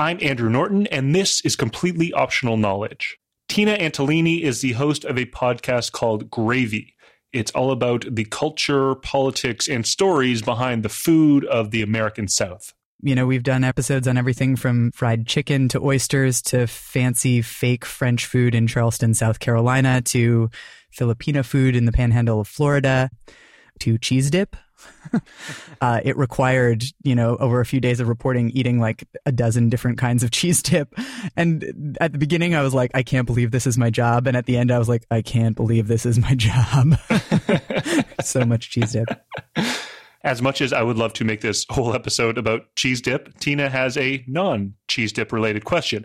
I'm Andrew Norton, and this is completely optional knowledge. Tina Antolini is the host of a podcast called Gravy. It's all about the culture, politics, and stories behind the food of the American South. You know, we've done episodes on everything from fried chicken to oysters to fancy fake French food in Charleston, South Carolina to Filipino food in the panhandle of Florida to cheese dip, uh, it required, you know, over a few days of reporting, eating like a dozen different kinds of cheese dip. And at the beginning, I was like, I can't believe this is my job. And at the end, I was like, I can't believe this is my job. so much cheese dip. As much as I would love to make this whole episode about cheese dip, Tina has a non cheese dip related question.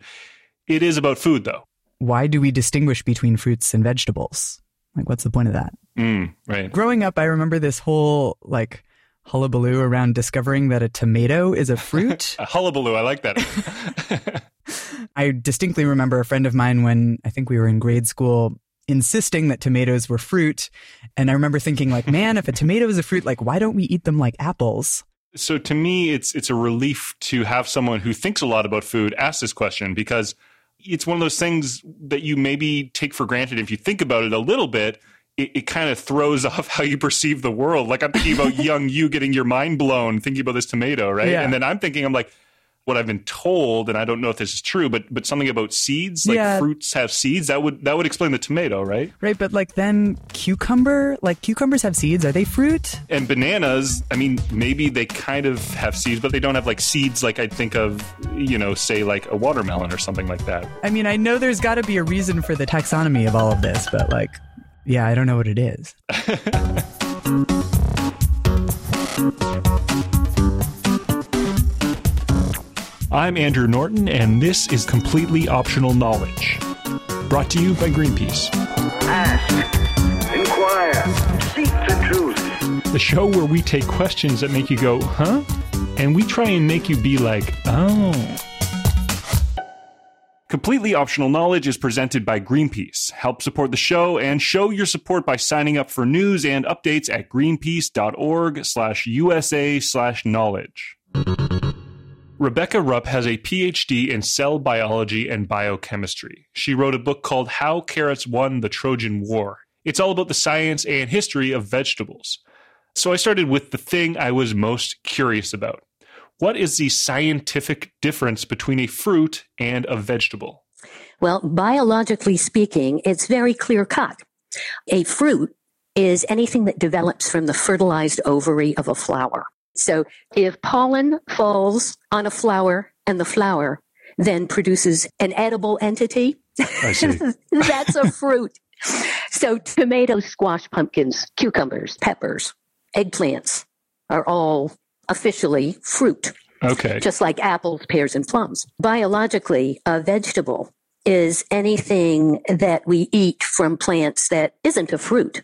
It is about food, though. Why do we distinguish between fruits and vegetables? Like, what's the point of that? Mm, right. Growing up, I remember this whole like hullabaloo around discovering that a tomato is a fruit. a hullabaloo, I like that. I distinctly remember a friend of mine when I think we were in grade school insisting that tomatoes were fruit. And I remember thinking like, man, if a tomato is a fruit, like why don't we eat them like apples? So to me, it's it's a relief to have someone who thinks a lot about food ask this question because it's one of those things that you maybe take for granted if you think about it a little bit it, it kind of throws off how you perceive the world. Like I'm thinking about young you getting your mind blown thinking about this tomato, right? Yeah. And then I'm thinking, I'm like, what I've been told, and I don't know if this is true, but but something about seeds, like yeah. fruits have seeds. That would that would explain the tomato, right? Right, but like then cucumber, like cucumbers have seeds. Are they fruit? And bananas, I mean, maybe they kind of have seeds, but they don't have like seeds like I'd think of, you know, say like a watermelon or something like that. I mean, I know there's got to be a reason for the taxonomy of all of this, but like yeah, I don't know what it is. I'm Andrew Norton, and this is Completely Optional Knowledge. Brought to you by Greenpeace. Ask, inquire, seek the truth. The show where we take questions that make you go, huh? And we try and make you be like, oh. Completely Optional Knowledge is presented by Greenpeace. Help support the show and show your support by signing up for news and updates at greenpeace.org Rebecca Rupp has a PhD in cell biology and biochemistry. She wrote a book called How Carrots Won the Trojan War. It's all about the science and history of vegetables. So I started with the thing I was most curious about. What is the scientific difference between a fruit and a vegetable? Well, biologically speaking, it's very clear cut. A fruit is anything that develops from the fertilized ovary of a flower. So if pollen falls on a flower and the flower then produces an edible entity, that's a fruit. So tomatoes, squash, pumpkins, cucumbers, peppers, eggplants are all officially fruit. Okay. Just like apples, pears, and plums. Biologically, a vegetable is anything that we eat from plants that isn't a fruit.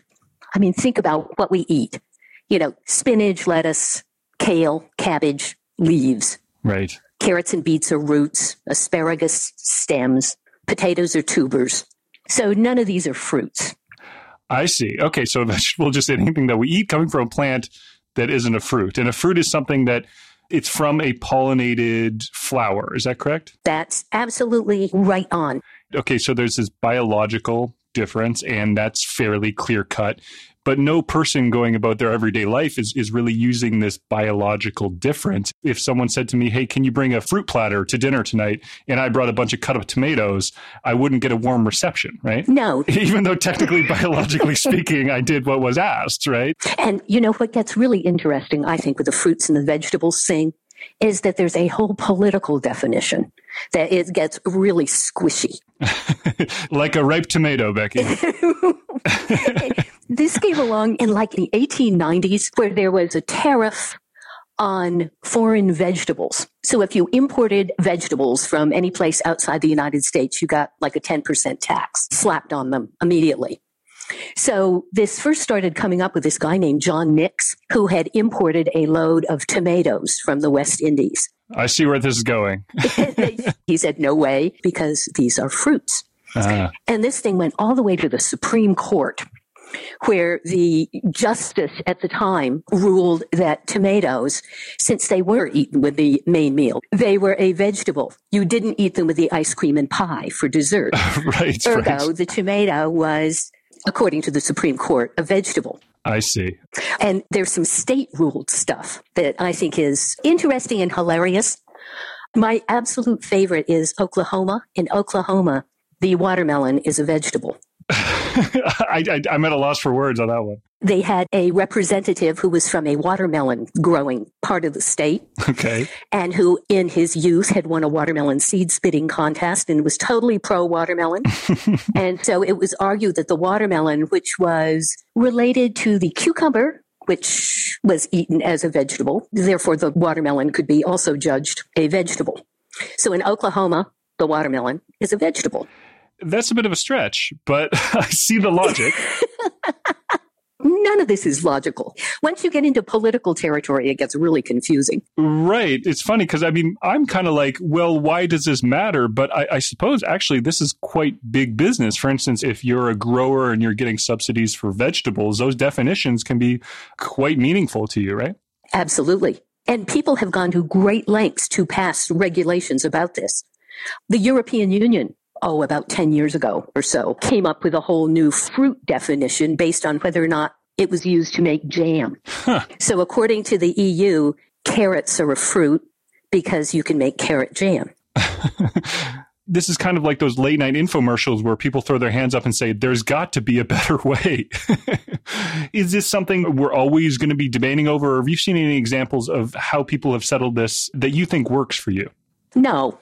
I mean, think about what we eat. You know, spinach, lettuce, kale, cabbage, leaves. Right. Carrots and beets are roots, asparagus stems, potatoes are tubers. So none of these are fruits. I see. Okay, so vegetable just anything that we eat coming from a plant that isn't a fruit. And a fruit is something that it's from a pollinated flower. Is that correct? That's absolutely right on. Okay, so there's this biological difference, and that's fairly clear cut but no person going about their everyday life is, is really using this biological difference. If someone said to me, Hey, can you bring a fruit platter to dinner tonight? And I brought a bunch of cut up tomatoes, I wouldn't get a warm reception, right? No. Even though technically, biologically speaking, I did what was asked, right? And you know what gets really interesting, I think, with the fruits and the vegetables thing is that there's a whole political definition that it gets really squishy. like a ripe tomato, Becky. this came along in like the 1890s where there was a tariff on foreign vegetables. So if you imported vegetables from any place outside the United States, you got like a 10% tax slapped on them immediately. So this first started coming up with this guy named John Nix, who had imported a load of tomatoes from the West Indies. I see where this is going. he said, no way, because these are fruits. Uh-huh. And this thing went all the way to the Supreme Court. Where the justice at the time ruled that tomatoes, since they were eaten with the main meal, they were a vegetable. You didn't eat them with the ice cream and pie for dessert. right. Ergo, right. the tomato was, according to the Supreme Court, a vegetable. I see. And there's some state ruled stuff that I think is interesting and hilarious. My absolute favorite is Oklahoma. In Oklahoma, the watermelon is a vegetable. I, I, I'm at a loss for words on that one. They had a representative who was from a watermelon growing part of the state Okay. and who in his youth had won a watermelon seed spitting contest and was totally pro watermelon. and so it was argued that the watermelon, which was related to the cucumber, which was eaten as a vegetable, therefore the watermelon could be also judged a vegetable. So in Oklahoma, the watermelon is a vegetable. That's a bit of a stretch, but I see the logic. None of this is logical. Once you get into political territory, it gets really confusing. right. It's funny because I mean, I'm kind of like, well, why does this matter? But I, I suppose actually this is quite big business. For instance, if you're a grower and you're getting subsidies for vegetables, those definitions can be quite meaningful to you, right? Absolutely. And people have gone to great lengths to pass regulations about this. The European Union, oh, about 10 years ago or so, came up with a whole new fruit definition based on whether or not it was used to make jam. Huh. So according to the EU, carrots are a fruit because you can make carrot jam. this is kind of like those late night infomercials where people throw their hands up and say, there's got to be a better way. is this something we're always going to be debating over? Or have you seen any examples of how people have settled this that you think works for you? No.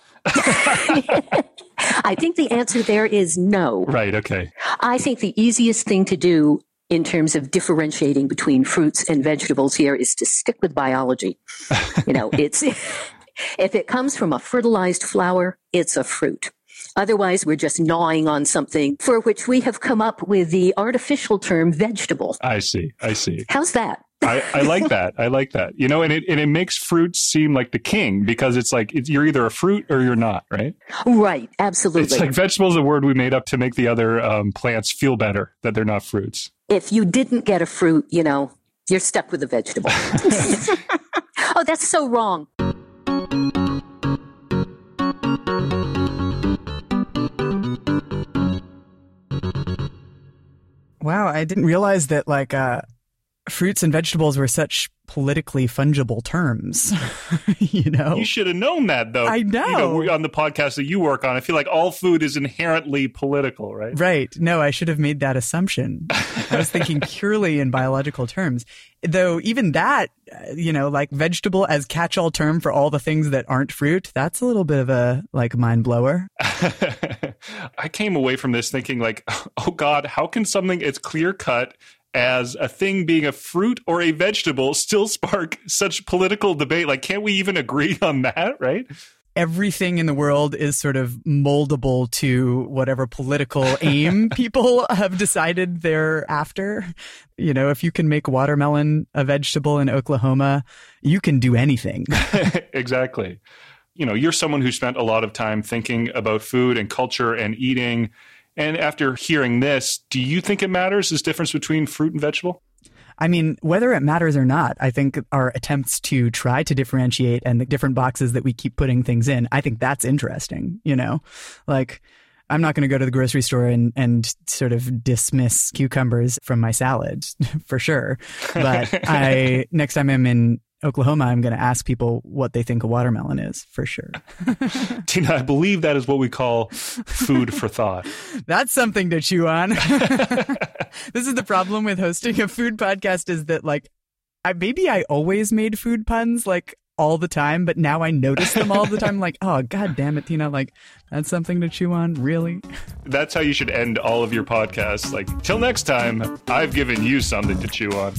I think the answer there is no. Right. Okay. I think the easiest thing to do in terms of differentiating between fruits and vegetables here is to stick with biology. you know, it's if it comes from a fertilized flower, it's a fruit. Otherwise, we're just gnawing on something for which we have come up with the artificial term vegetable. I see. I see. How's that? I, I like that. I like that. You know, and it and it makes fruits seem like the king because it's like it's, you're either a fruit or you're not, right? Right, absolutely. It's like vegetable is a word we made up to make the other um, plants feel better that they're not fruits. if you didn't get a fruit, you know, you're stuck with a vegetable. oh, that's so wrong. Wow, I didn't realize that like uh, fruits and vegetables were such politically fungible terms. you know, You should have known that, though. I You know. we're on the podcast that you work on, I feel like all food is inherently political, right? Right. No, I should have made that assumption. I was thinking purely in biological terms. Though even that, uh, you know, like vegetable as catch-all term for all the things that aren't fruit, that's a little bit of a like mind blower. I came away from this thinking, like, oh God, how can something as clear cut as a thing being a fruit or a vegetable still spark such political debate? Like, can't we even agree on that, right? Everything in the world is sort of moldable to whatever political aim people have decided they're after. You know, if you can make watermelon a vegetable in Oklahoma, you can do anything. exactly. You know, you're someone who spent a lot of time thinking about food and culture and eating. And after hearing this, do you think it matters this difference between fruit and vegetable? I mean, whether it matters or not, I think our attempts to try to differentiate and the different boxes that we keep putting things in, I think that's interesting, you know? Like, I'm not going to go to the grocery store and, and sort of dismiss cucumbers from my salad for sure. But I, next time I'm in Oklahoma, I'm going to ask people what they think a watermelon is for sure. Tina, I believe that is what we call food for thought. That's something to chew on. this is the problem with hosting a food podcast is that like I maybe I always made food puns like all the time, but now I notice them all the time like, oh god damn it, Tina, like that's something to chew on, really? That's how you should end all of your podcasts. Like, till next time, I've given you something to chew on.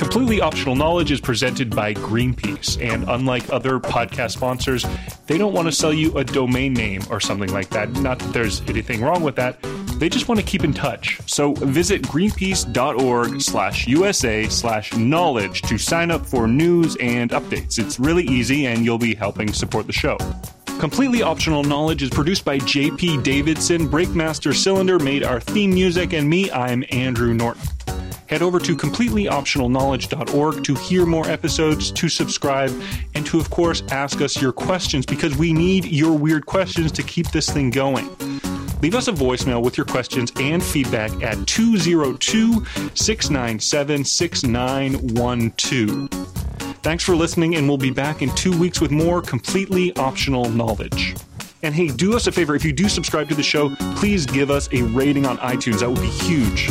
Completely Optional Knowledge is presented by Greenpeace, and unlike other podcast sponsors, they don't want to sell you a domain name or something like that. Not that there's anything wrong with that. They just want to keep in touch. So visit greenpeace.org slash USA slash knowledge to sign up for news and updates. It's really easy, and you'll be helping support the show. Completely Optional Knowledge is produced by JP Davidson. Breakmaster Cylinder made our theme music, and me, I'm Andrew Norton. Head over to completelyoptionalknowledge.org to hear more episodes, to subscribe, and to, of course, ask us your questions because we need your weird questions to keep this thing going. Leave us a voicemail with your questions and feedback at 202 697 6912. Thanks for listening, and we'll be back in two weeks with more completely optional knowledge. And hey, do us a favor if you do subscribe to the show, please give us a rating on iTunes. That would be huge.